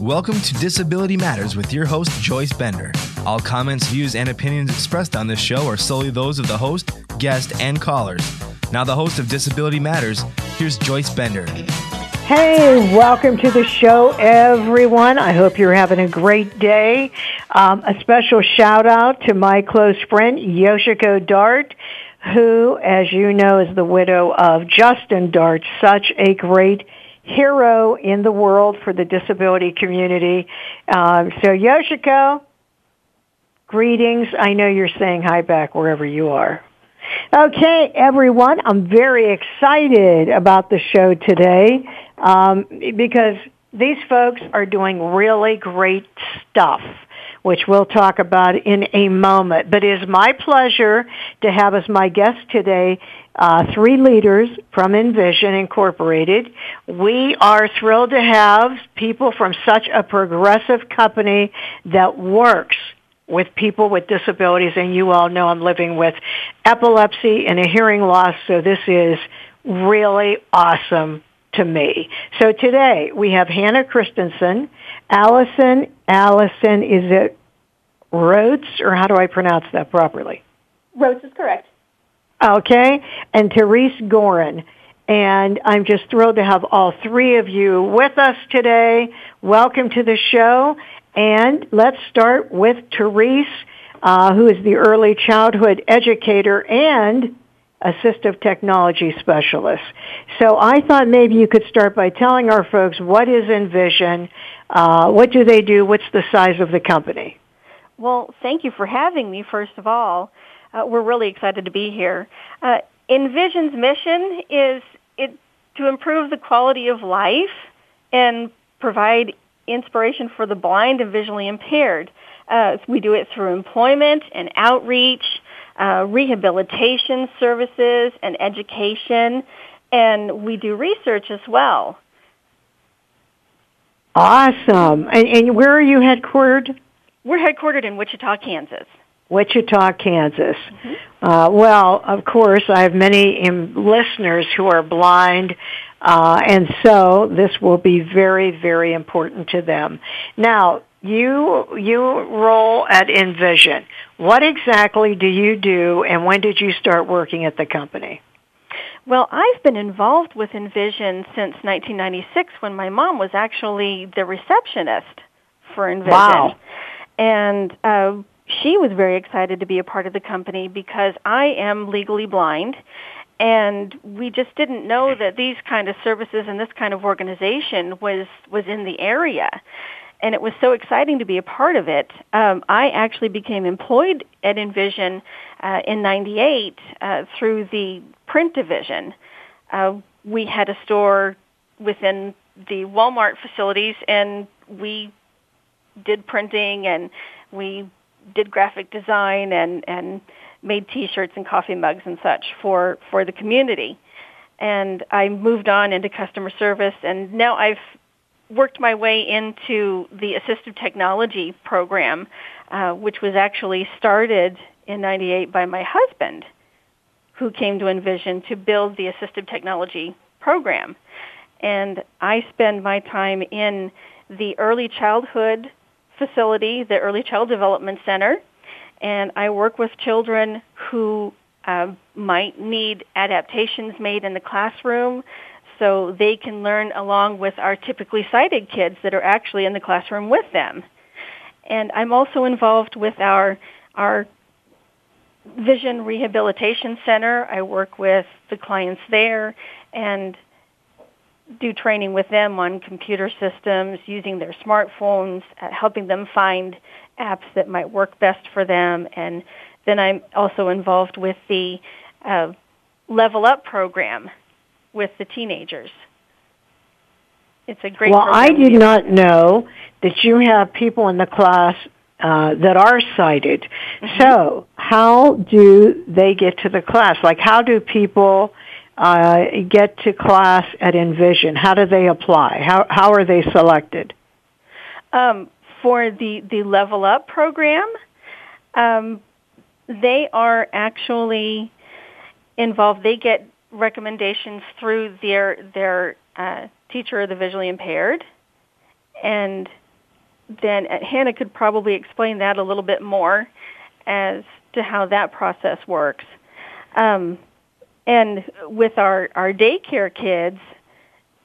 Welcome to Disability Matters with your host, Joyce Bender. All comments, views, and opinions expressed on this show are solely those of the host, guest, and callers. Now, the host of Disability Matters, here's Joyce Bender. Hey, welcome to the show, everyone. I hope you're having a great day. Um, a special shout out to my close friend, Yoshiko Dart, who, as you know, is the widow of Justin Dart, such a great hero in the world for the disability community. Um, so Yoshiko, greetings. I know you're saying hi back wherever you are. Okay, everyone, I'm very excited about the show today um, because these folks are doing really great stuff which we'll talk about in a moment. But it is my pleasure to have as my guest today uh, three leaders from Envision Incorporated. We are thrilled to have people from such a progressive company that works with people with disabilities, and you all know I'm living with epilepsy and a hearing loss, so this is really awesome to me. So today we have Hannah Christenson, Allison, Allison, is it Rhodes, or how do I pronounce that properly? Rhodes is correct. Okay, and Therese Goren. And I'm just thrilled to have all three of you with us today. Welcome to the show. And let's start with Therese, uh, who is the early childhood educator and assistive technology specialist. So I thought maybe you could start by telling our folks what is Envision, uh, what do they do, what's the size of the company? Well, thank you for having me, first of all. Uh, we're really excited to be here. Uh, Envision's mission is it, to improve the quality of life and provide inspiration for the blind and visually impaired. Uh, we do it through employment and outreach, uh, rehabilitation services and education, and we do research as well. Awesome. And, and where are you headquartered? We're headquartered in Wichita, Kansas. Wichita, Kansas. Mm-hmm. Uh, well, of course, I have many listeners who are blind, uh, and so this will be very, very important to them. Now, you you roll at Envision. What exactly do you do, and when did you start working at the company? Well, I've been involved with Envision since 1996 when my mom was actually the receptionist for Envision. Wow. And uh, she was very excited to be a part of the company because I am legally blind and we just didn't know that these kind of services and this kind of organization was was in the area. And it was so exciting to be a part of it. Um, i actually became employed at envision uh, in 98 uh, through the print division. Uh, we had a store within the walmart facilities and we did printing and we did graphic design and and made T-shirts and coffee mugs and such for for the community. And I moved on into customer service, and now I've worked my way into the assistive technology program, uh, which was actually started in '98 by my husband, who came to Envision to build the assistive technology program. And I spend my time in the early childhood facility, the Early Child Development Center, and I work with children who uh, might need adaptations made in the classroom so they can learn along with our typically sighted kids that are actually in the classroom with them. And I'm also involved with our our Vision Rehabilitation Center. I work with the clients there and do training with them on computer systems, using their smartphones, uh, helping them find apps that might work best for them. And then I'm also involved with the uh, Level Up program with the teenagers. It's a great. Well, I did not know that you have people in the class uh, that are sighted. Mm-hmm. So, how do they get to the class? Like, how do people uh, get to class at Envision? How do they apply? How how are they selected? Um, for the the Level Up program, um, they are actually involved. They get recommendations through their their uh, teacher of the visually impaired, and then Hannah could probably explain that a little bit more as to how that process works. Um, and with our, our daycare kids,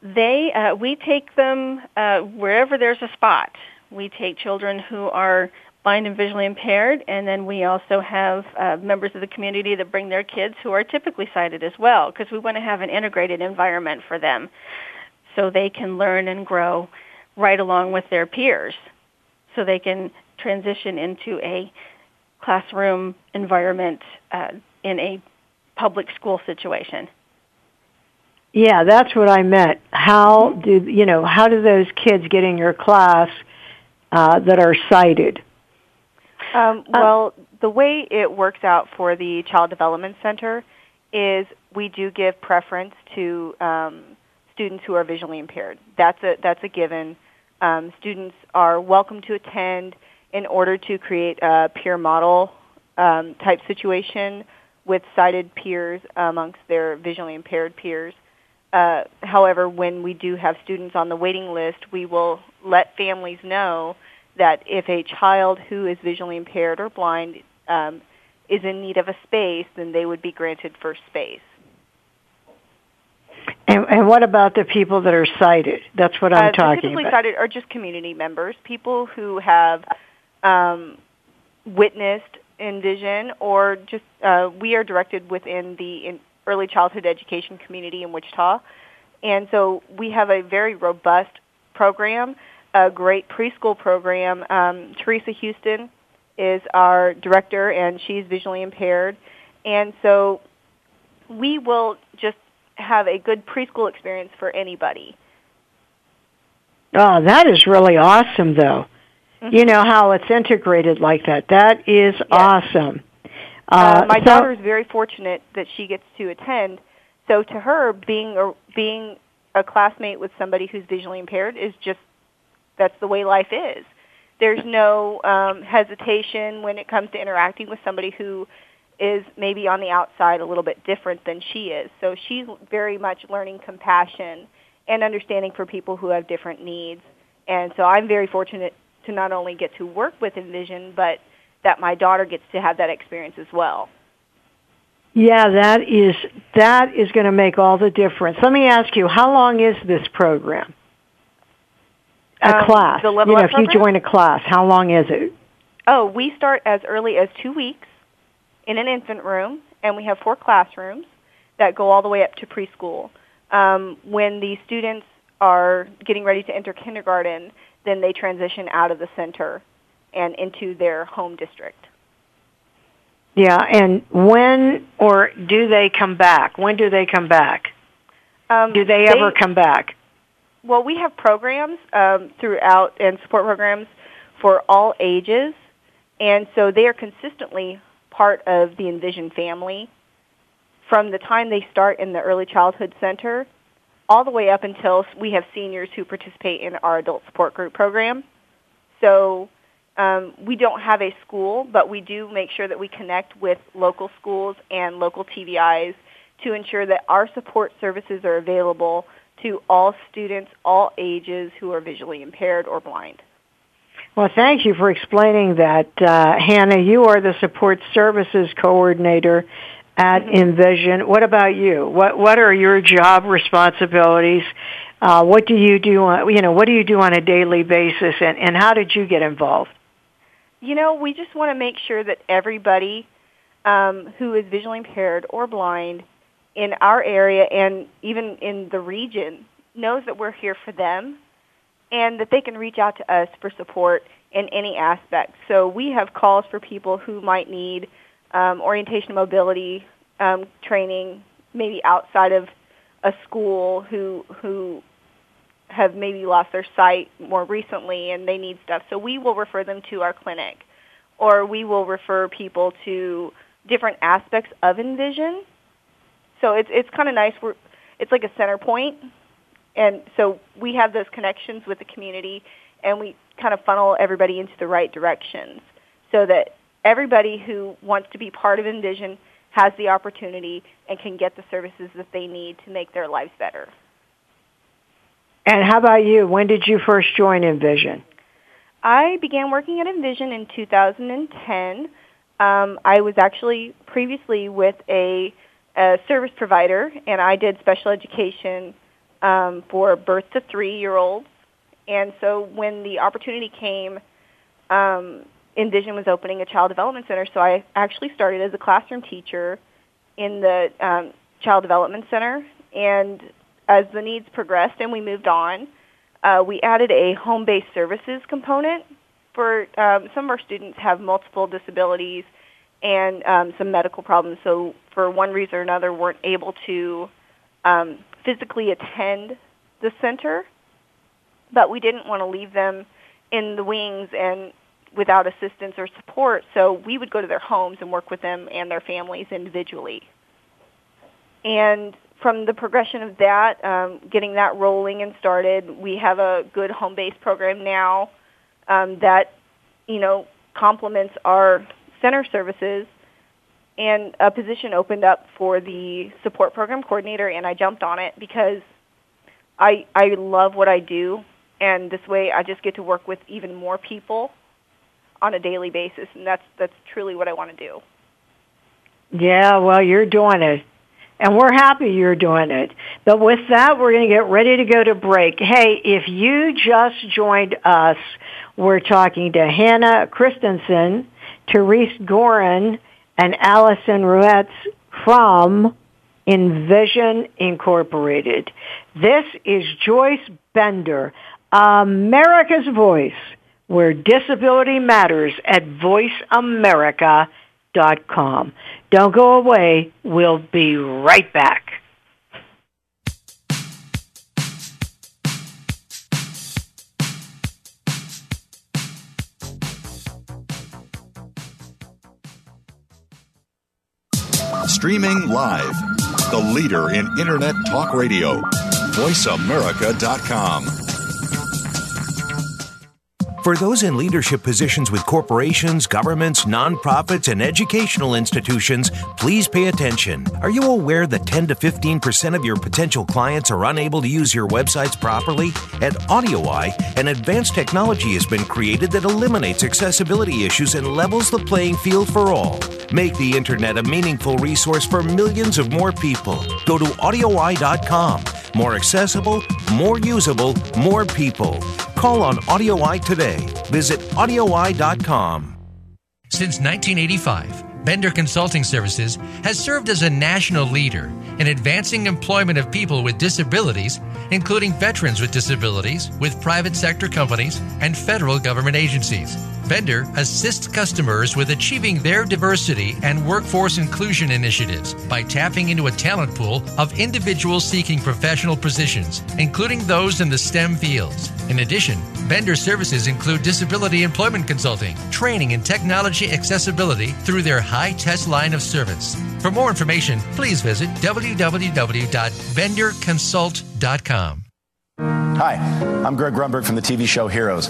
they uh, we take them uh, wherever there's a spot. We take children who are blind and visually impaired, and then we also have uh, members of the community that bring their kids who are typically sighted as well, because we want to have an integrated environment for them, so they can learn and grow right along with their peers, so they can transition into a classroom environment uh, in a public school situation. Yeah, that's what I meant. How do you know? How do those kids get in your class uh, that are sighted? Um, well, the way it works out for the Child Development Center is we do give preference to um, students who are visually impaired. That's a that's a given. Um, students are welcome to attend in order to create a peer model um, type situation with sighted peers amongst their visually impaired peers. Uh, however, when we do have students on the waiting list, we will let families know that if a child who is visually impaired or blind um, is in need of a space, then they would be granted first space. And, and what about the people that are sighted? That's what I'm uh, talking typically about. sighted are just community members, people who have um, witnessed Envision, or just uh, we are directed within the early childhood education community in Wichita, and so we have a very robust program a great preschool program. Um, Teresa Houston is our director, and she's visually impaired. And so we will just have a good preschool experience for anybody. Oh, that is really awesome, though. Mm-hmm. You know how it's integrated like that. That is yes. awesome. Uh, uh, my so, daughter is very fortunate that she gets to attend. So to her, being a, being a classmate with somebody who's visually impaired is just that's the way life is. There's no um, hesitation when it comes to interacting with somebody who is maybe on the outside a little bit different than she is. So she's very much learning compassion and understanding for people who have different needs. And so I'm very fortunate to not only get to work with Envision, but that my daughter gets to have that experience as well. Yeah, that is that is going to make all the difference. Let me ask you, how long is this program? A um, class. The level you know, if you join a class, how long is it? Oh, we start as early as two weeks in an infant room, and we have four classrooms that go all the way up to preschool. Um, when the students are getting ready to enter kindergarten, then they transition out of the center and into their home district. Yeah, and when or do they come back? When do they come back? Um, do they, they ever come back? Well, we have programs um, throughout and support programs for all ages, and so they are consistently part of the Envision family from the time they start in the early childhood center all the way up until we have seniors who participate in our adult support group program. So um, we don't have a school, but we do make sure that we connect with local schools and local TVIs to ensure that our support services are available to all students, all ages who are visually impaired or blind. Well, thank you for explaining that, uh, Hannah. You are the support services coordinator at. Envision. What about you? What What are your job responsibilities? Uh, what do you do? On, you know, what do you do on a daily basis, and, and how did you get involved? You know, we just want to make sure that everybody um, who is visually impaired or blind in our area and even in the region knows that we're here for them and that they can reach out to us for support in any aspect. So we have calls for people who might need um, orientation mobility um, training, maybe outside of a school who who have maybe lost their sight more recently and they need stuff. So we will refer them to our clinic, or we will refer people to different aspects of Envision so it's it's kind of nice. We're it's like a center point, and so we have those connections with the community, and we kind of funnel everybody into the right directions, so that everybody who wants to be part of Envision has the opportunity and can get the services that they need to make their lives better. And how about you? When did you first join Envision? I began working at Envision in 2010. Um, I was actually previously with a, a service provider, and I did special education um, for birth to three-year-olds. And so when the opportunity came, um, Envision was opening a child development center, so I actually started as a classroom teacher in the um, child development center. And as the needs progressed and we moved on, uh, we added a home-based services component for um, some of our students have multiple disabilities and um, some medical problems. So for one reason or another, weren't able to um, physically attend the center, but we didn't want to leave them in the wings and without assistance or support. So we would go to their homes and work with them and their families individually. And from the progression of that, um, getting that rolling and started, we have a good home-based program now um, that, you know, complements our center services. And a position opened up for the support program coordinator, and I jumped on it because I I love what I do, and this way I just get to work with even more people on a daily basis, and that's that's truly what I want to do. Yeah, well, you're doing it. And we're happy you're doing it. But with that, we're going to get ready to go to break. Hey, if you just joined us, we're talking to Hannah Christenson, Therese Goren, and Allison Ruetz from Envision Incorporated. This is Joyce Bender, America's Voice, where disability matters at voiceamerica.com. Don't go away. We'll be right back. Streaming live, the leader in Internet talk radio, voiceamerica.com. For those in leadership positions with corporations, governments, nonprofits, and educational institutions, please pay attention. Are you aware that 10 to 15% of your potential clients are unable to use your websites properly? At AudioEye, an advanced technology has been created that eliminates accessibility issues and levels the playing field for all. Make the internet a meaningful resource for millions of more people. Go to audioeye.com. More accessible, more usable, more people. Call on AudioEye today. Visit audioeye.com. Since 1985, Bender Consulting Services has served as a national leader in advancing employment of people with disabilities, including veterans with disabilities, with private sector companies and federal government agencies. Bender assists customers with achieving their diversity and workforce inclusion initiatives by tapping into a talent pool of individuals seeking professional positions, including those in the STEM fields. In addition, Bender services include disability employment consulting, training in technology accessibility through their high test line of service. For more information, please visit www.benderconsult.com. Hi, I'm Greg Grunberg from the TV show Heroes.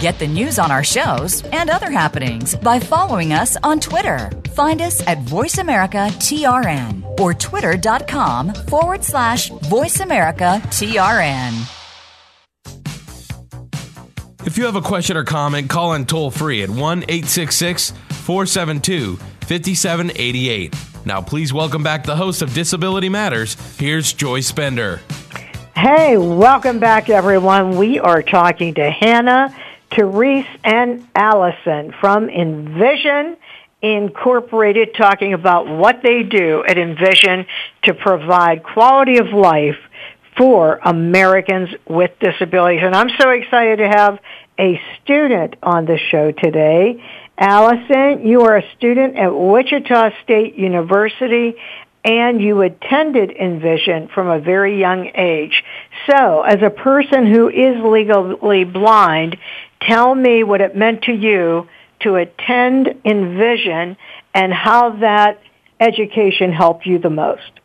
Get the news on our shows and other happenings by following us on Twitter. Find us at VoiceAmericaTRN or twitter.com forward slash VoiceAmericaTRN. If you have a question or comment, call in toll free at 1 866 472 5788. Now, please welcome back the host of Disability Matters. Here's Joyce Bender. Hey, welcome back, everyone. We are talking to Hannah Therese and Allison from Envision Incorporated talking about what they do at Envision to provide quality of life for Americans with disabilities. And I'm so excited to have a student on the show today. Allison, you are a student at Wichita State University and you attended Envision from a very young age. So, as a person who is legally blind, tell me what it meant to you to attend Envision and how that education helped you the most?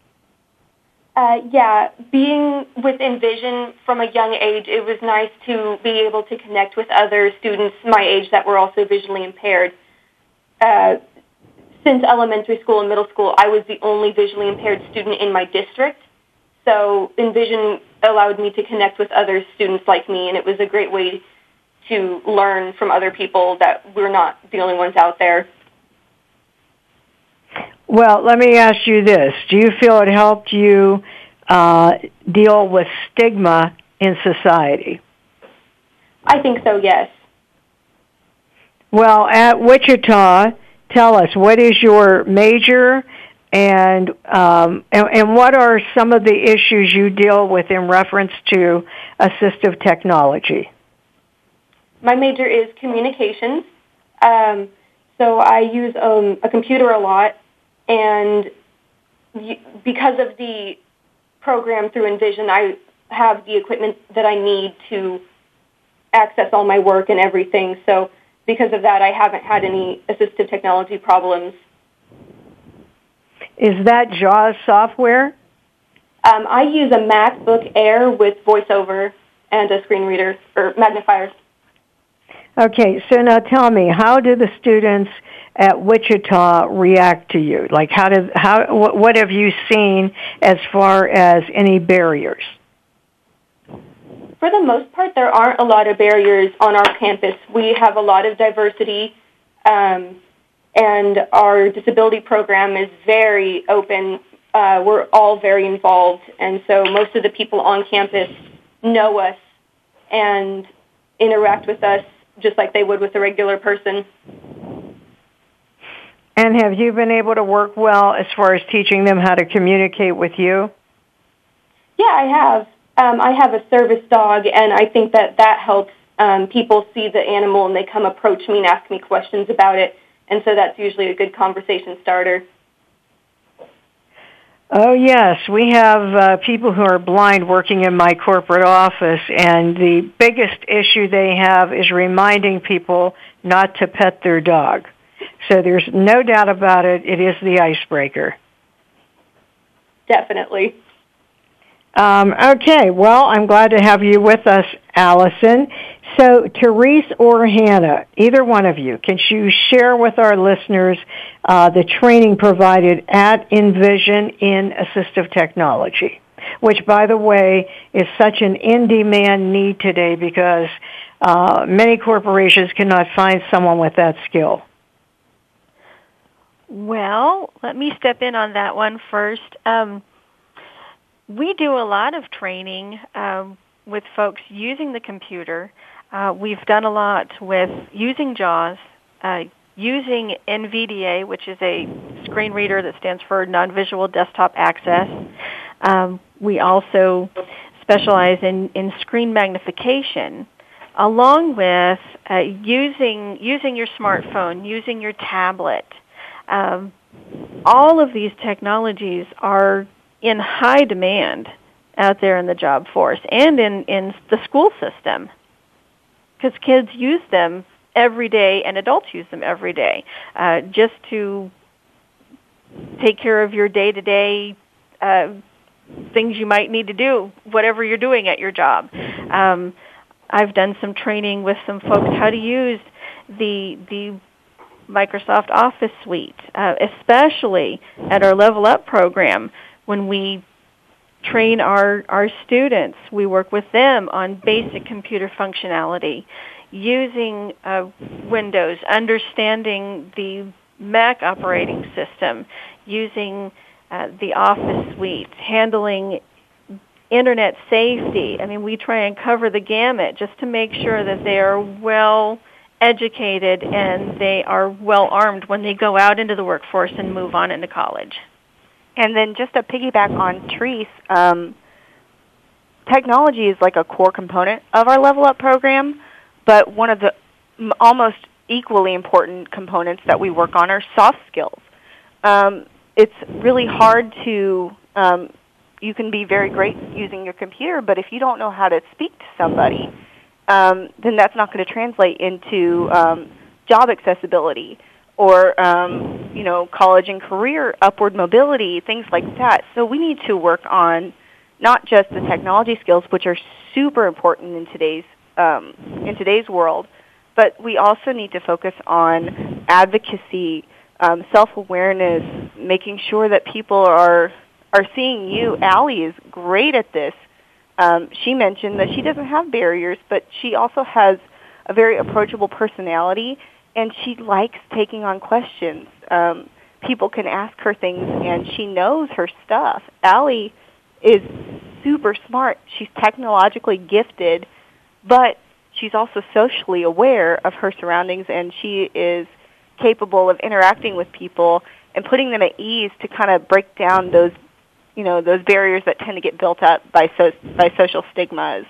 Uh, yeah, being with Envision from a young age, it was nice to be able to connect with other students my age that were also visually impaired. Uh, since elementary school and middle school, I was the only visually impaired student in my district. So Envision allowed me to connect with other students like me, and it was a great way to learn from other people that we're not the only ones out there. Well, let me ask you this. Do you feel it helped you uh, deal with stigma in society? I think so, yes. Well, at Wichita, tell us, what is your major and, um, and, and what are some of the issues you deal with in reference to assistive technology? My major is communications. Um, so I use um, a computer a lot and because of the program through Envision, I have the equipment that I need to access all my work and everything. So because of that, I haven't had any assistive technology problems. Is that JAWS software? Um, I use a MacBook Air with VoiceOver and a screen reader or magnifier. Okay, so now tell me, how do the students at Wichita react to you? Like, how did how what have you seen as far as any barriers? For the most part, there aren't a lot of barriers on our campus. We have a lot of diversity, um, and our disability program is very open. Uh, we're all very involved, and so most of the people on campus know us and interact with us just like they would with a regular person. And have you been able to work well as far as teaching them how to communicate with you? Yeah, I have. Um, I have a service dog, and I think that that helps um, people see the animal and they come approach me and ask me questions about it. And so that's usually a good conversation starter. Oh yes, we have uh, people who are blind working in my corporate office, and the biggest issue they have is reminding people not to pet their dog. So there's no doubt about it. It is the icebreaker. Definitely. Um, okay, well, I'm glad to have you with us, Allison. So, Therese or Hannah, either one of you, can you share with our listeners uh, the training provided at Envision in assistive technology, which, by the way, is such an in-demand need today because uh, many corporations cannot find someone with that skill. Well, let me step in on that one first. Um, we do a lot of training um, with folks using the computer. Uh, we've done a lot with using JAWS, uh, using NVDA, which is a screen reader that stands for Non-Visual Desktop Access. Um, we also specialize in, in screen magnification, along with uh, using using your smartphone, using your tablet. Um, all of these technologies are in high demand out there in the job force and in, in the school system because kids use them every day and adults use them every day uh, just to take care of your day to day things you might need to do, whatever you're doing at your job. Um, I've done some training with some folks how to use the the Microsoft Office suite, uh, especially at our Level Up program when we train our, our students. We work with them on basic computer functionality, using uh, Windows, understanding the Mac operating system, using uh, the Office suite, handling internet safety. I mean, we try and cover the gamut just to make sure that they are well educated and they are well armed when they go out into the workforce and move on into college. And then just to piggyback on Therese, um, technology is like a core component of our Level Up program, but one of the almost equally important components that we work on are soft skills. Um, it's really hard to, um, you can be very great using your computer, but if you don't know how to speak to somebody, um, then that's not going to translate into um, job accessibility or um, you know college and career upward mobility, things like that. So we need to work on not just the technology skills, which are super important in today's um, in today's world, but we also need to focus on advocacy, um, self-awareness, making sure that people are are seeing you. Allie is great at this. Um, she mentioned that she doesn't have barriers, but she also has a very approachable personality, and she likes taking on questions. Um, people can ask her things, and she knows her stuff. Allie is super smart. She's technologically gifted, but she's also socially aware of her surroundings, and she is capable of interacting with people and putting them at ease to kind of break down those you know those barriers that tend to get built up by so, by social stigmas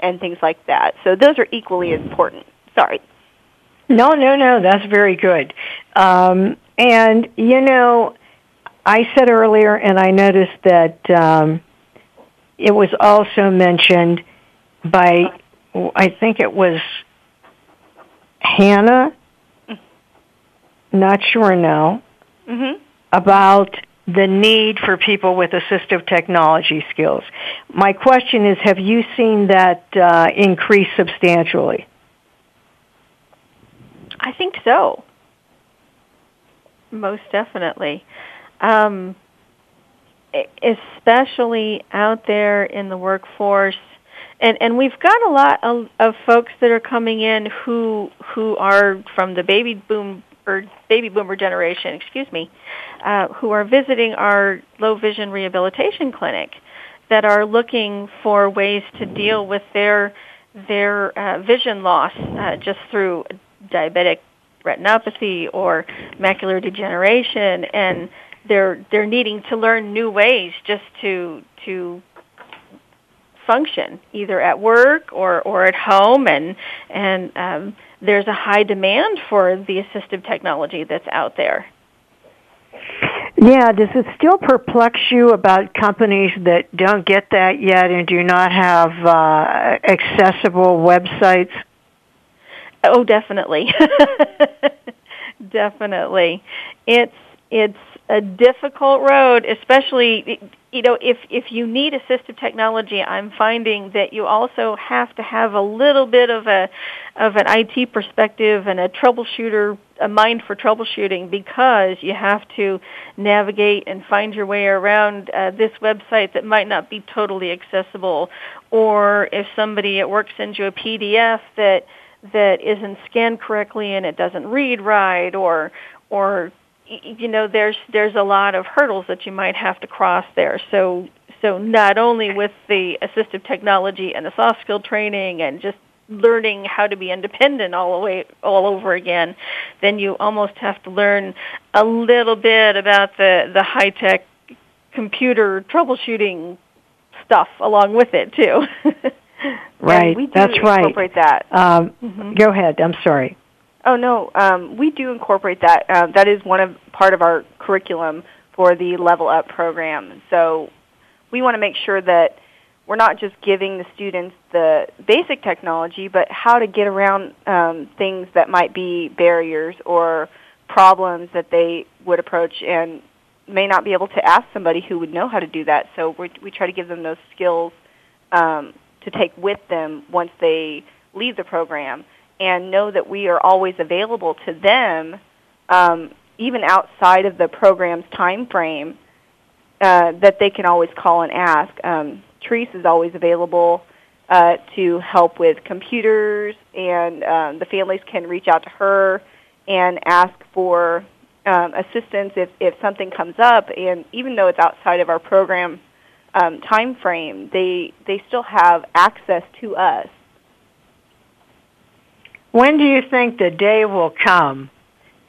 and things like that. So those are equally important. Sorry. No, no, no. That's very good. Um, and you know, I said earlier, and I noticed that um, it was also mentioned by, I think it was Hannah. Not sure now. Mm-hmm. About the need for people with assistive technology skills. My question is, have you seen that uh, increase substantially? I think so. Most definitely. Um, especially out there in the workforce. And, and we've got a lot of, of folks that are coming in who who are from the baby boom or baby boomer generation, excuse me, uh, who are visiting our low vision rehabilitation clinic that are looking for ways to deal with their their uh, vision loss uh, just through diabetic retinopathy or macular degeneration and they're they're needing to learn new ways just to to function either at work or or at home and and um, there's a high demand for the assistive technology that's out there. Yeah, does it still perplex you about companies that don't get that yet and do not have uh, accessible websites? Oh, definitely. definitely. It's it's a difficult road, especially you know if if you need assistive technology. I'm finding that you also have to have a little bit of a of an IT perspective and a troubleshooter, a mind for troubleshooting, because you have to navigate and find your way around uh, this website that might not be totally accessible, or if somebody at work sends you a PDF that that isn't scanned correctly and it doesn't read right, or or you know there's there's a lot of hurdles that you might have to cross there. So so not only with the assistive technology and the soft skill training and just learning how to be independent all the way all over again then you almost have to learn a little bit about the the high tech computer troubleshooting stuff along with it too right that's right Incorporate that um, mm-hmm. go ahead i'm sorry Oh no, um, we do incorporate that. Uh, that is one of part of our curriculum for the Level Up program. So we want to make sure that we're not just giving the students the basic technology, but how to get around um, things that might be barriers or problems that they would approach and may not be able to ask somebody who would know how to do that. So we we try to give them those skills um, to take with them once they leave the program and know that we are always available to them, um, even outside of the program's time frame, uh, that they can always call and ask. Um, is always available uh, to help with computers, and um, the families can reach out to her and ask for um, assistance if, if something comes up. And even though it's outside of our program um, time frame, they they still have access to us when do you think the day will come?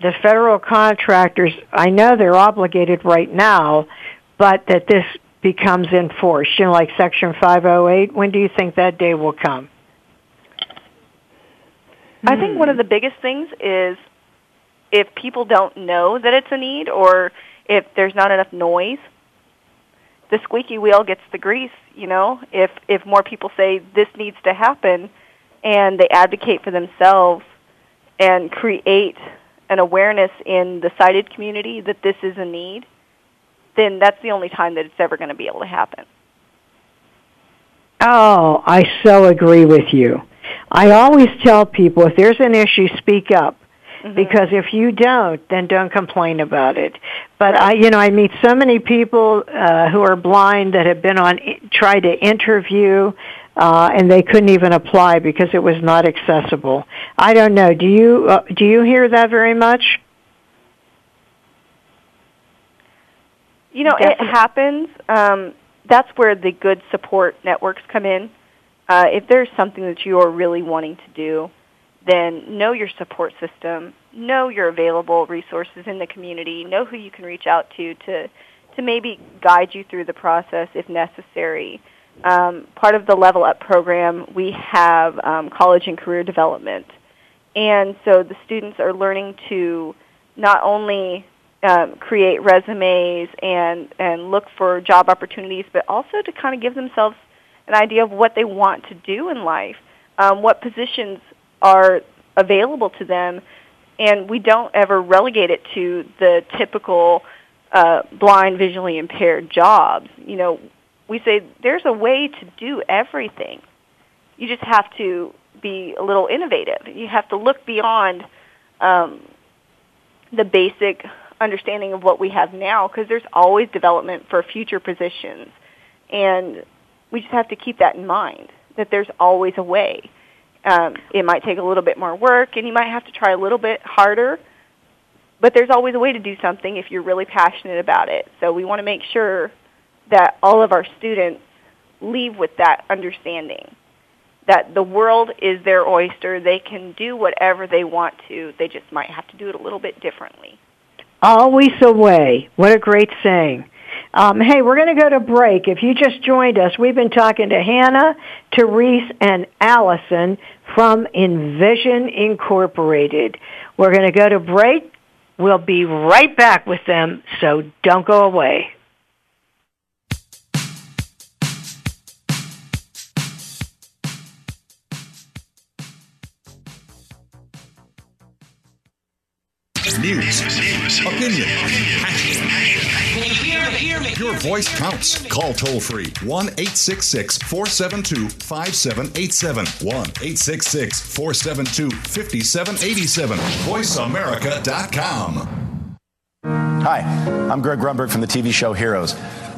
The federal contractors, I know they're obligated right now, but that this becomes enforced, you know, like Section 508. When do you think that day will come? I think one of the biggest things is if people don't know that it's a need or if there's not enough noise, the squeaky wheel gets the grease, you know? If if more people say this needs to happen, and they advocate for themselves, and create an awareness in the sighted community that this is a need, then that's the only time that it's ever going to be able to happen. Oh, I so agree with you. I always tell people if there's an issue, speak up. Mm-hmm. Because if you don't, then don't complain about it. But I, you know, I meet so many people uh, who are blind that have been on tried to interview, uh, and they couldn't even apply because it was not accessible. I don't know. Do you uh, do you hear that very much? You know, Definitely. it happens. Um, that's where the good support networks come in. Uh, if there's something that you are really wanting to do, then know your support system, know your available resources in the community, know who you can reach out to to, to maybe guide you through the process if necessary. Um, part of the Level Up program, we have um, college and career development. And so the students are learning to not only um, create resumes and, and look for job opportunities, but also to kind of give themselves an idea of what they want to do in life, um, what positions are available to them, and we don't ever relegate it to the typical uh, blind, visually impaired jobs. You know, we say there's a way to do everything. You just have to be a little innovative. You have to look beyond um, the basic understanding of what we have now because there's always development for future positions. And we just have to keep that in mind that there's always a way. Um, it might take a little bit more work and you might have to try a little bit harder, but there's always a way to do something if you're really passionate about it. So we want to make sure that all of our students leave with that understanding that the world is their oyster. They can do whatever they want to. They just might have to do it a little bit differently. Always a way. What a great saying. Um, hey, we're going to go to break. If you just joined us, we've been talking to Hannah, Therese, and Allison from Envision Incorporated. We're going to go to break. We'll be right back with them, so don't go away. News, opinion, Your voice counts. Call toll free 1 866 472 5787. 1 866 472 5787. VoiceAmerica.com. Hi, I'm Greg Grunberg from the TV show Heroes.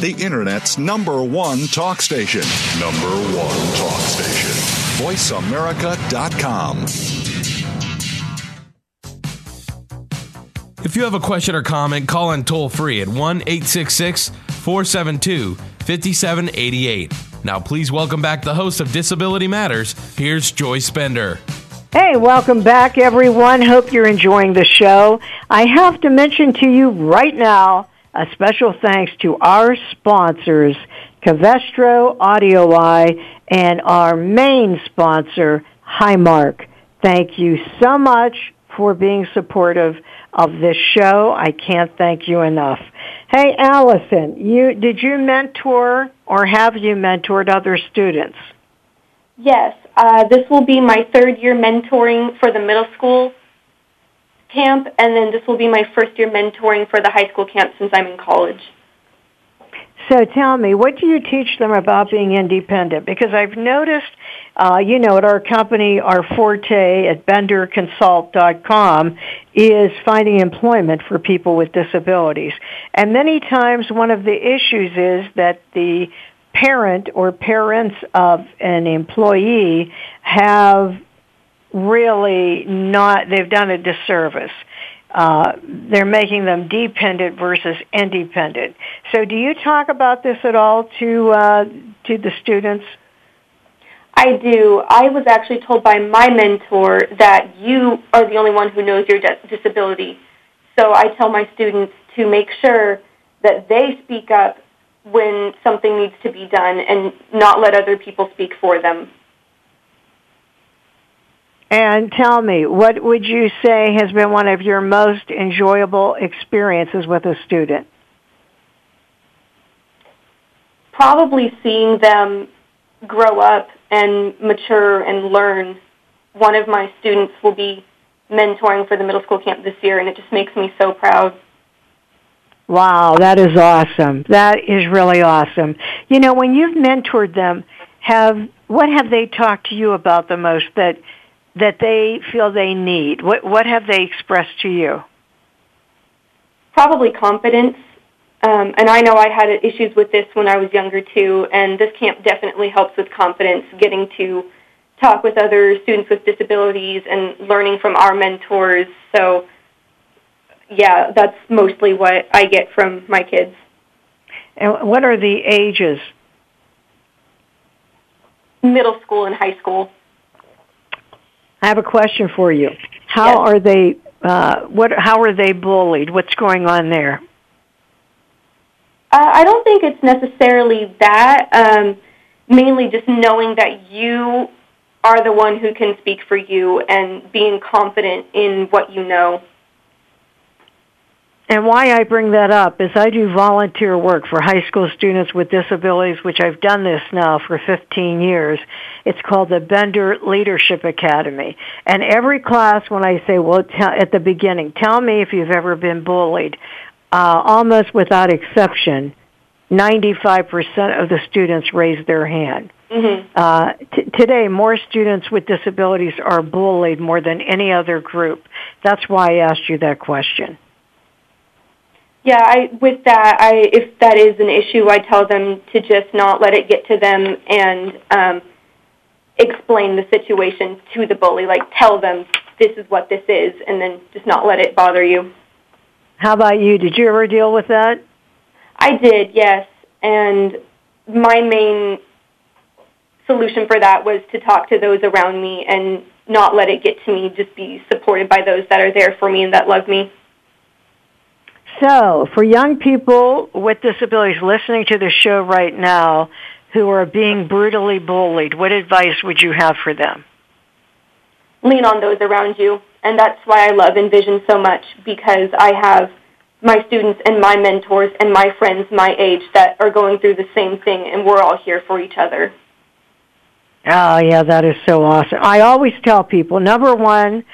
The Internet's number one talk station. Number one talk station. VoiceAmerica.com. If you have a question or comment, call in toll free at 1 866 472 5788. Now, please welcome back the host of Disability Matters. Here's Joyce Bender. Hey, welcome back, everyone. Hope you're enjoying the show. I have to mention to you right now a special thanks to our sponsors, Covestro AudioEye, and our main sponsor, Highmark. Thank you so much for being supportive of this show. I can't thank you enough. Hey, Allison, you did you mentor or have you mentored other students? Yes, uh, this will be my third year mentoring for the middle school camp, and then this will be my first year mentoring for the high school camp since I'm in college. So tell me, what do you teach them about being independent? Because I've noticed, uh, you know, at our company, our forte at benderconsult.com is finding employment for people with disabilities. And many times one of the issues is that the parent or parents of an employee have really not, they've done a disservice. Uh, they're making them dependent versus independent. So, do you talk about this at all to uh, to the students? I do. I was actually told by my mentor that you are the only one who knows your de- disability. So I tell my students to make sure that they speak up when something needs to be done and not let other people speak for them. And tell me, what would you say has been one of your most enjoyable experiences with a student? Probably seeing them grow up and mature and learn. One of my students will be mentoring for the middle school camp this year, and it just makes me so proud. Wow, that is awesome. That is really awesome. You know, when you've mentored them, have what have they talked to you about the most that that they feel they need? What what have they expressed to you? Probably confidence. Um, and I know I had issues with this when I was younger too, and this camp definitely helps with confidence, getting to talk with other students with disabilities and learning from our mentors. So, yeah, that's mostly what I get from my kids. And what are the ages? Middle school and high school. I have a question for you. How yes. are they? Uh, what? How are they bullied? What's going on there? Uh, I don't think it's necessarily that. Um, mainly just knowing that you are the one who can speak for you and being confident in what you know. And why I bring that up is I do volunteer work for high school students with disabilities, which I've done this now for 15 years. It's called the Bender Leadership Academy. And every class, when I say, well, t- at the beginning, tell me if you've ever been bullied, uh, almost without exception, 95% of the students raise their hand. Mm-hmm. Uh, t- today, more students with disabilities are bullied more than any other group. That's why I asked you that question. Yeah, I with that, I if that is an issue, I tell them to just not let it get to them and um, explain the situation to the bully. Like tell them this is what this is, and then just not let it bother you. How about you? Did you ever deal with that? I did, yes. And my main solution for that was to talk to those around me and not let it get to me. Just be supported by those that are there for me and that love me. So, for young people with disabilities listening to the show right now who are being brutally bullied, what advice would you have for them? Lean on those around you. And that's why I love Envision so much because I have my students and my mentors and my friends my age that are going through the same thing and we're all here for each other. Oh yeah, that is so awesome. I always tell people, number one,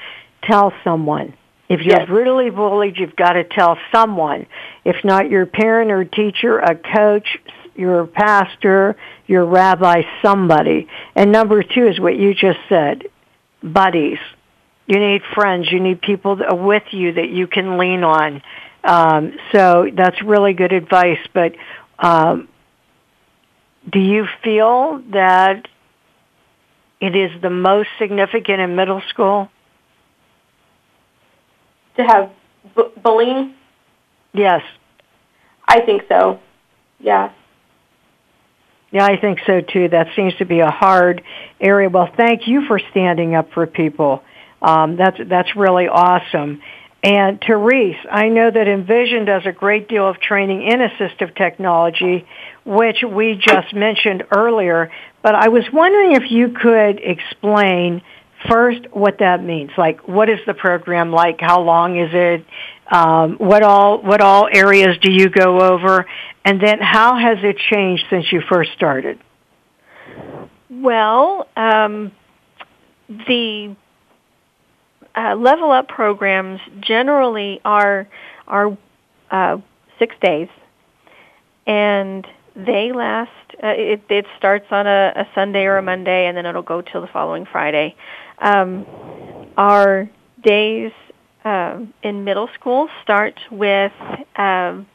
tell someone. If you're yes. brutally bullied, you've got to tell someone. If not your parent or teacher, a coach, your pastor, your rabbi, somebody. And number two is what you just said, buddies. You need friends. You need people that are with you that you can lean on. Um, so that's really good advice. But um, do you feel that it is the most significant in middle school? To have bu- bullying? Yes. I think so. Yeah. Yeah, I think so too. That seems to be a hard area. Well, thank you for standing up for people. Um, that's that's really awesome. And Terese, I know that Envision does a great deal of training in assistive technology, which we just mentioned earlier. But I was wondering if you could explain first what that means. Like, what is the program like? How long is it? Um, what all what all areas do you go over? And then, how has it changed since you first started? Well, um, the uh, level up programs generally are are uh, six days, and they last. Uh, it, it starts on a, a Sunday or a Monday, and then it'll go till the following Friday. Um, our days um, in middle school start with um,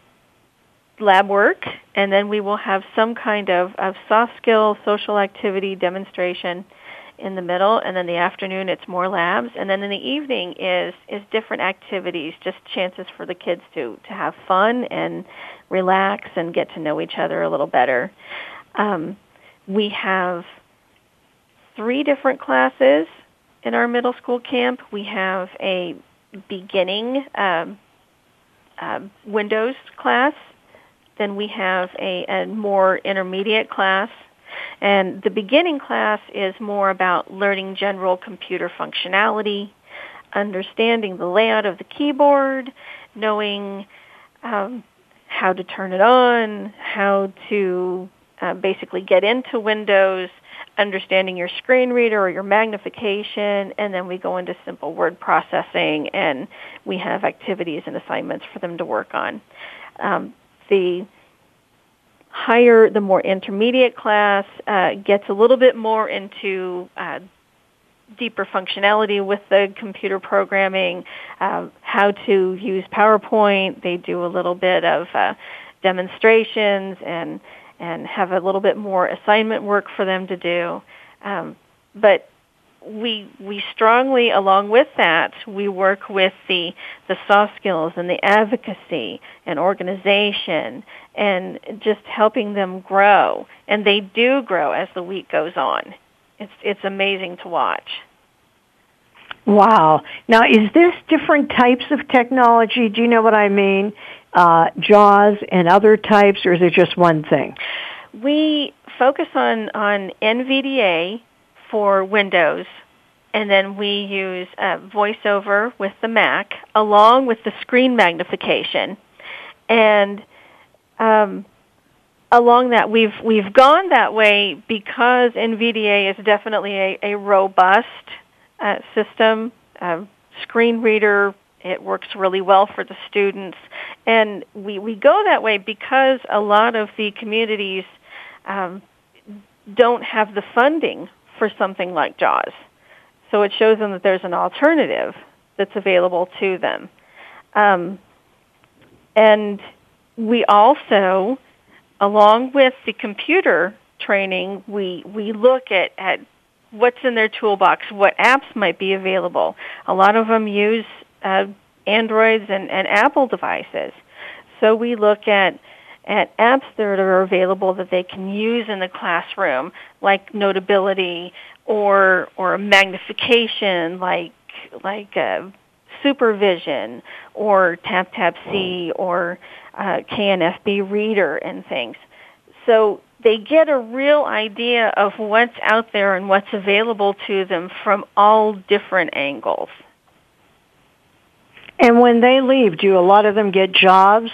lab work, and then we will have some kind of, of soft skill, social activity demonstration in the middle, and then the afternoon it's more labs, and then in the evening is is different activities, just chances for the kids to to have fun and relax and get to know each other a little better. Um, we have three different classes in our middle school camp. We have a beginning um, uh, Windows class. Then we have a, a more intermediate class and the beginning class is more about learning general computer functionality, understanding the layout of the keyboard, knowing um, how to turn it on, how to uh, basically get into Windows, understanding your screen reader or your magnification, and then we go into simple word processing and we have activities and assignments for them to work on. Um, the higher, the more intermediate class uh, gets a little bit more into uh, deeper functionality with the computer programming, uh, how to use PowerPoint. They do a little bit of uh, demonstrations and and have a little bit more assignment work for them to do. Um, but we we strongly along with that we work with the the soft skills and the advocacy and organization and just helping them grow. And they do grow as the week goes on. It's it's amazing to watch. Wow. Now is this different types of technology? Do you know what i mean uh, JAWS and other types or is it just one thing we focus on on NVDA for Windows, and then we use uh, VoiceOver with the Mac along with the screen magnification, and um, along that we've we've gone that way because NVDA is definitely a, a robust uh, system. Uh, screen reader it works really well for the students, and we we go that way because a lot of the communities um, don't have the funding for something like JAWS. So it shows them that there's an alternative that's available to them. Um, and we also, along with the computer training, we, we look at, at what's in their toolbox, what apps might be available. A lot of them use uh, Androids and, and Apple devices. So we look at at apps that are available that they can use in the classroom, like Notability or or magnification, like like uh, Supervision or TapTapSee or uh, KNFB Reader and things. So they get a real idea of what's out there and what's available to them from all different angles. And when they leave, do a lot of them get jobs?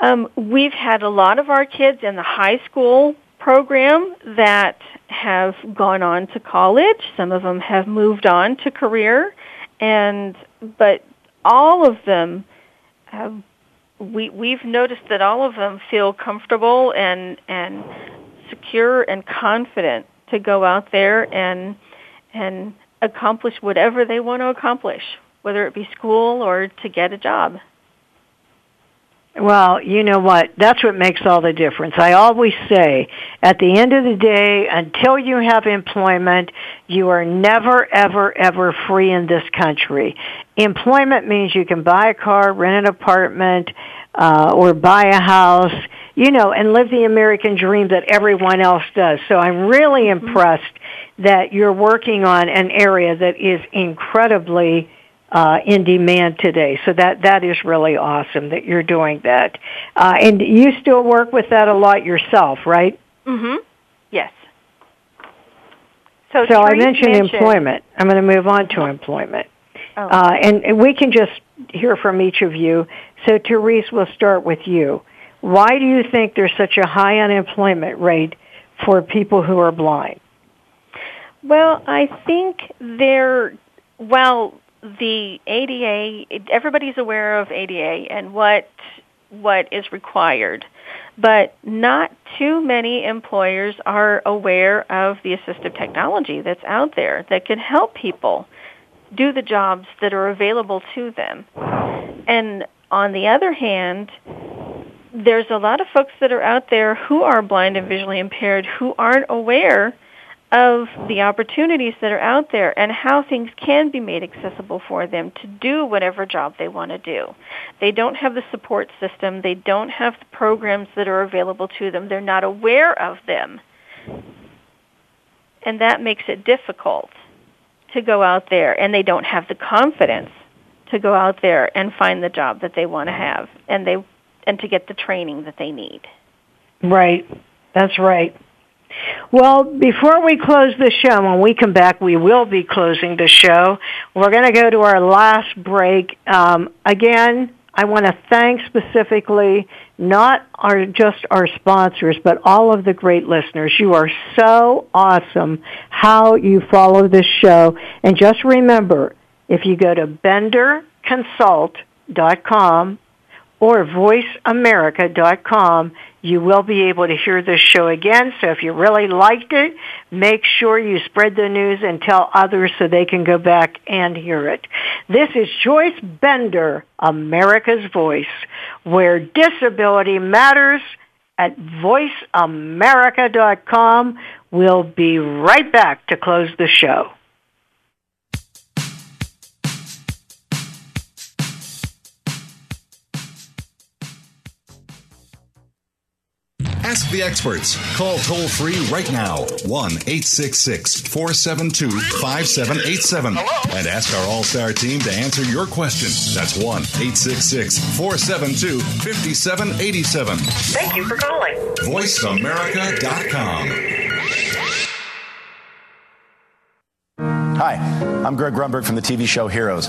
Um, we've had a lot of our kids in the high school program that have gone on to college. Some of them have moved on to career, and but all of them have. We we've noticed that all of them feel comfortable and and secure and confident to go out there and and accomplish whatever they want to accomplish, whether it be school or to get a job. Well, you know what? That's what makes all the difference. I always say, at the end of the day, until you have employment, you are never, ever, ever free in this country. Employment means you can buy a car, rent an apartment, uh, or buy a house, you know, and live the American dream that everyone else does. So I'm really mm-hmm. impressed that you're working on an area that is incredibly uh, in demand today. So that that is really awesome that you're doing that. Uh, and you still work with that a lot yourself, right? Mm-hmm. Yes. So, so I mentioned, mentioned, employment. I'm going to move on to employment. Oh. Uh, and, and we can just hear from each of you. So Terese, we'll start with you. Why do you think there's such a high unemployment rate for people who are blind? Well, I think there, well, the ADA, everybody's aware of ADA and what what is required. But not too many employers are aware of the assistive technology that's out there that can help people do the jobs that are available to them. And on the other hand, there's a lot of folks that are out there who are blind and visually impaired who aren't aware of the opportunities that are out there and how things can be made accessible for them to do whatever job they want to do. They don't have the support system. They don't have the programs that are available to them. They're not aware of them. And that makes it difficult to go out there and they don't have the confidence to go out there and find the job that they want to have and they and to get the training that they need. Right. That's right. Well, before we close the show, when we come back, we will be closing the show. We're going to go to our last break. Um, again, I want to thank specifically not our just our sponsors, but all of the great listeners. You are so awesome how you follow this show. And just remember, if you go to benderconsult.com or voiceamerica.com, you will be able to hear this show again. So if you really liked it, make sure you spread the news and tell others so they can go back and hear it. This is Joyce Bender, America's Voice, where disability matters at voiceamerica.com. We'll be right back to close the show. Ask the experts. Call toll free right now 1 866 472 5787 and ask our All Star team to answer your question. That's 1 866 472 5787. Thank you for calling. VoiceAmerica.com. Hi, I'm Greg Grunberg from the TV show Heroes.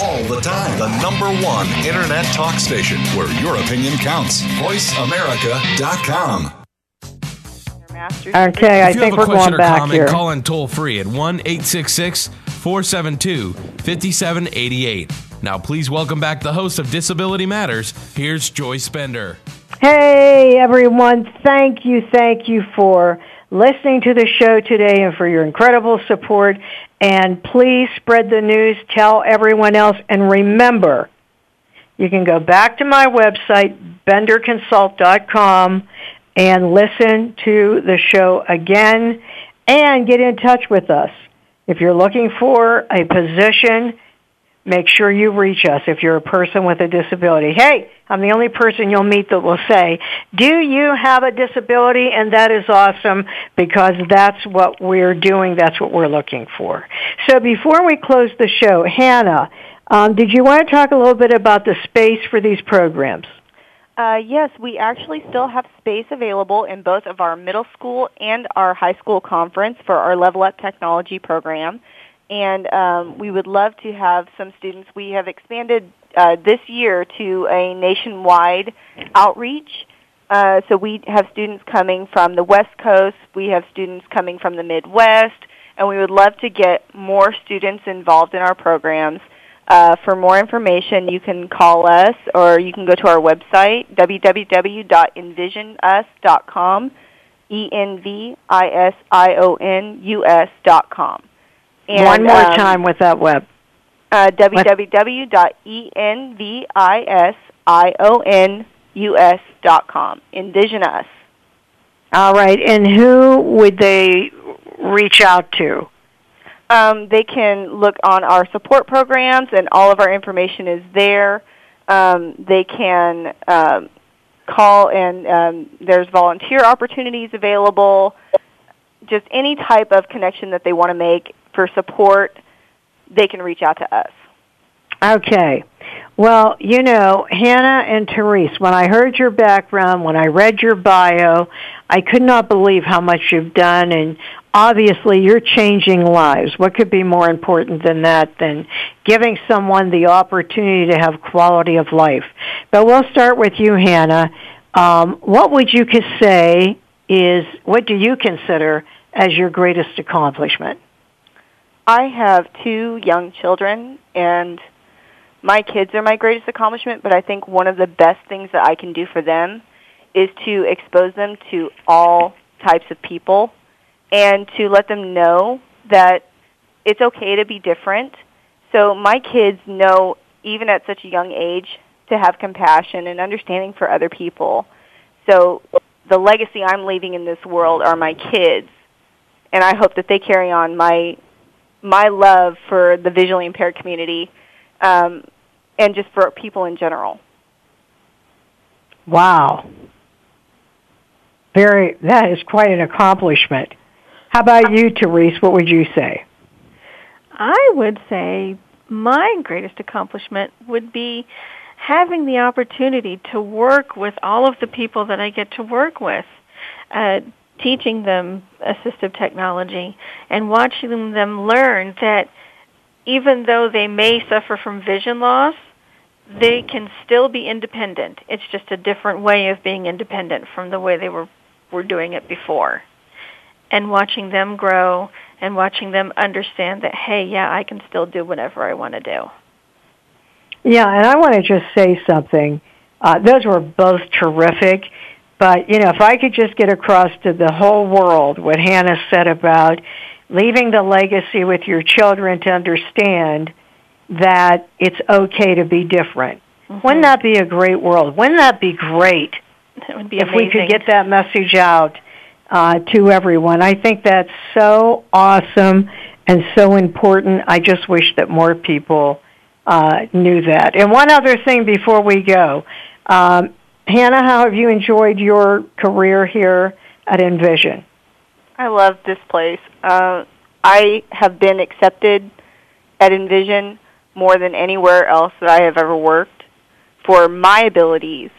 All the time. The number one internet talk station where your opinion counts. VoiceAmerica.com. Okay, I if you think have a we're question going or back comment, here. call in toll free at 1 866 472 5788. Now, please welcome back the host of Disability Matters. Here's Joyce Bender. Hey, everyone. Thank you, thank you for listening to the show today and for your incredible support. And please spread the news, tell everyone else, and remember, you can go back to my website, benderconsult.com, and listen to the show again and get in touch with us. If you're looking for a position, make sure you reach us if you're a person with a disability. Hey, I'm the only person you'll meet that will say, do you have a disability? And that is awesome because that's what we're doing. That's what we're looking for. So before we close the show, Hannah, um, did you want to talk a little bit about the space for these programs? Uh, yes, we actually still have space available in both of our middle school and our high school conference for our Level Up Technology program. And um, we would love to have some students. We have expanded uh, this year to a nationwide outreach. Uh, so we have students coming from the West Coast. We have students coming from the Midwest. And we would love to get more students involved in our programs. Uh, for more information, you can call us or you can go to our website, www.envisionus.com, E N V I S I O N U S dot com. And, One more um, time with that web. Uh, www.envisionus.com. Envision us. All right. And who would they reach out to? Um, they can look on our support programs, and all of our information is there. Um, they can um, call, and um, there's volunteer opportunities available. Just any type of connection that they want to make for support, they can reach out to us. Okay. Well, you know, Hannah and Terese, when I heard your background, when I read your bio, I could not believe how much you've done and obviously you're changing lives. What could be more important than that than giving someone the opportunity to have quality of life? But we'll start with you, Hannah. Um, what would you say is, what do you consider as your greatest accomplishment? I have two young children and my kids are my greatest accomplishment, but I think one of the best things that I can do for them is to expose them to all types of people and to let them know that it's okay to be different. So my kids know, even at such a young age, to have compassion and understanding for other people. So the legacy I'm leaving in this world are my kids, and I hope that they carry on my my love for the visually impaired community um, and just for people in general. Wow. Very, that is quite an accomplishment. How about you, Terese? What would you say? I would say my greatest accomplishment would be having the opportunity to work with all of the people that I get to work with. Uh, teaching them assistive technology and watching them learn that even though they may suffer from vision loss, they can still be independent. It's just a different way of being independent from the way they were were doing it before. And watching them grow and watching them understand that hey, yeah, I can still do whatever I want to do. Yeah, and I want to just say something. Uh, those were both terrific. But, you know, if I could just get across to the whole world what Hannah said about leaving the legacy with your children to understand that it's okay to be different. Mm-hmm. Wouldn't that be a great world? Wouldn't that be great? That would be if amazing. we could get that message out uh, to everyone. I think that's so awesome and so important. I just wish that more people uh, knew that. And one other thing before we go, um, Hannah, how have you enjoyed your career here at Envision? I love this place. Uh, I have been accepted at Envision more than anywhere else that I have ever worked for my abilities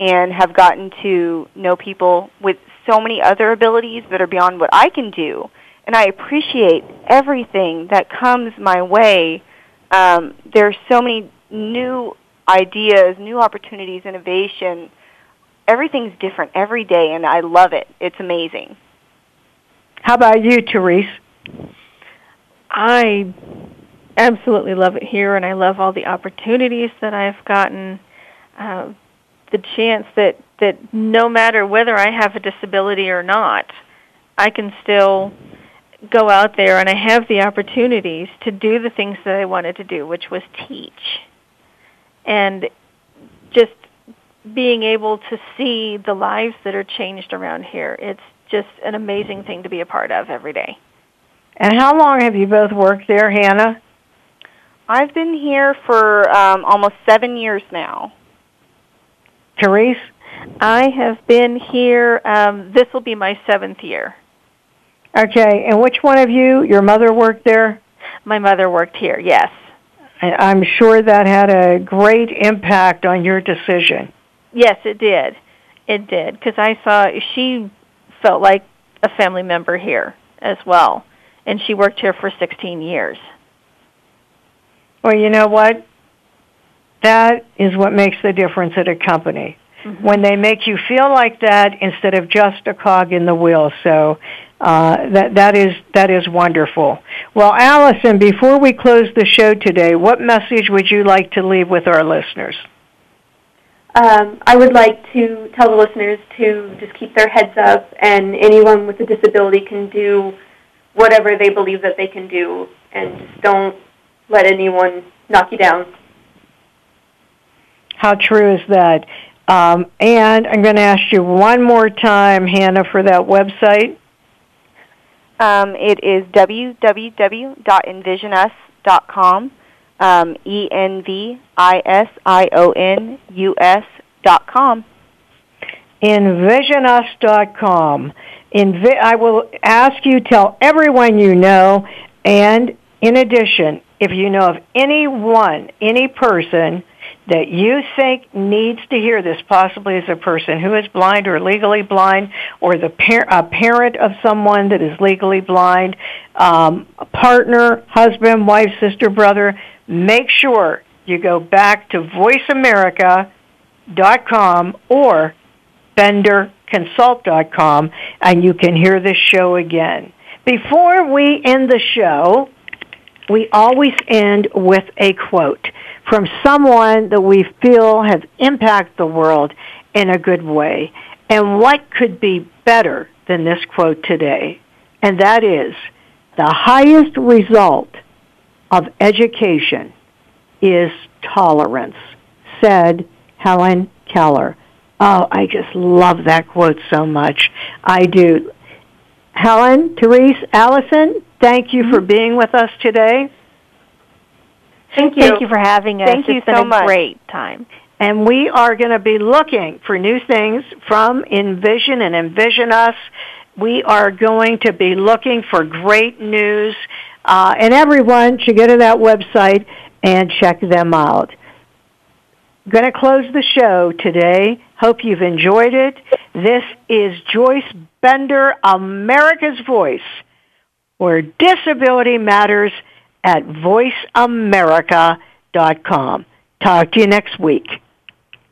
and have gotten to know people with so many other abilities that are beyond what I can do. And I appreciate everything that comes my way. Um, there are so many new ideas, new opportunities, innovation. Everything's different every day, and I love it. It's amazing. How about you, Terese? I absolutely love it here, and I love all the opportunities that I've gotten. Uh, the chance that that no matter whether I have a disability or not, I can still go out there and I have the opportunities to do the things that I wanted to do, which was teach. And just being able to see the lives that are changed around here. It's just an amazing thing to be a part of every day. And how long have you both worked there, Hannah? I've been here for um, almost seven years now. Terese? I have been here, um, this will be my seventh year. Okay, and which one of you, your mother worked there? My mother worked here, yes. I'm sure that had a great impact on your decision. Yes, it did. It did, because I saw she felt like a family member here as well, and she worked here for 16 years. Well, you know what? That is what makes the difference at a company. Mm-hmm. When they make you feel like that instead of just a cog in the wheel. So uh, that that is that is wonderful. Well, Alison, before we close the show today, what message would you like to leave with our listeners? um, I would like to tell the listeners to just keep their heads up, and anyone with a disability can do whatever they believe that they can do, and just don't let anyone knock you down. How true is that? Um, and I'm going to ask you one more time, Hannah, for that website. Um, it is www.envisionus.com. Um, E N V I S I O N U S dot com. Envisionus.com. Envi- I will ask you, tell everyone you know, and in addition, if you know of anyone, any person that you think needs to hear this, possibly as a person who is blind or legally blind, or the par- a parent of someone that is legally blind, um, partner, husband, wife, sister, brother, make sure you go back to voiceamerica.com or benderconsult.com and you can hear this show again. Before we end the show, we always end with a quote from someone that we feel has impacted the world in a good way. And what could be better than this quote today? And that is, the highest result of education is tolerance, said Helen Keller. Oh, I just love that quote so much. I do. Helen, Terese, Alison, thank you for mm-hmm. being with us today. Thank you. Thank you for having us. Thank you it's been so a much. great time. And we are going to be looking for new things from Envision and Envision Us. We are going to be looking for great news. Uh, and everyone should go to that website and check them out. Going to close the show today. Hope you've enjoyed it. This is Joyce Bender, America's Voice, where disability matters at voiceamerica.com. Talk to you next week.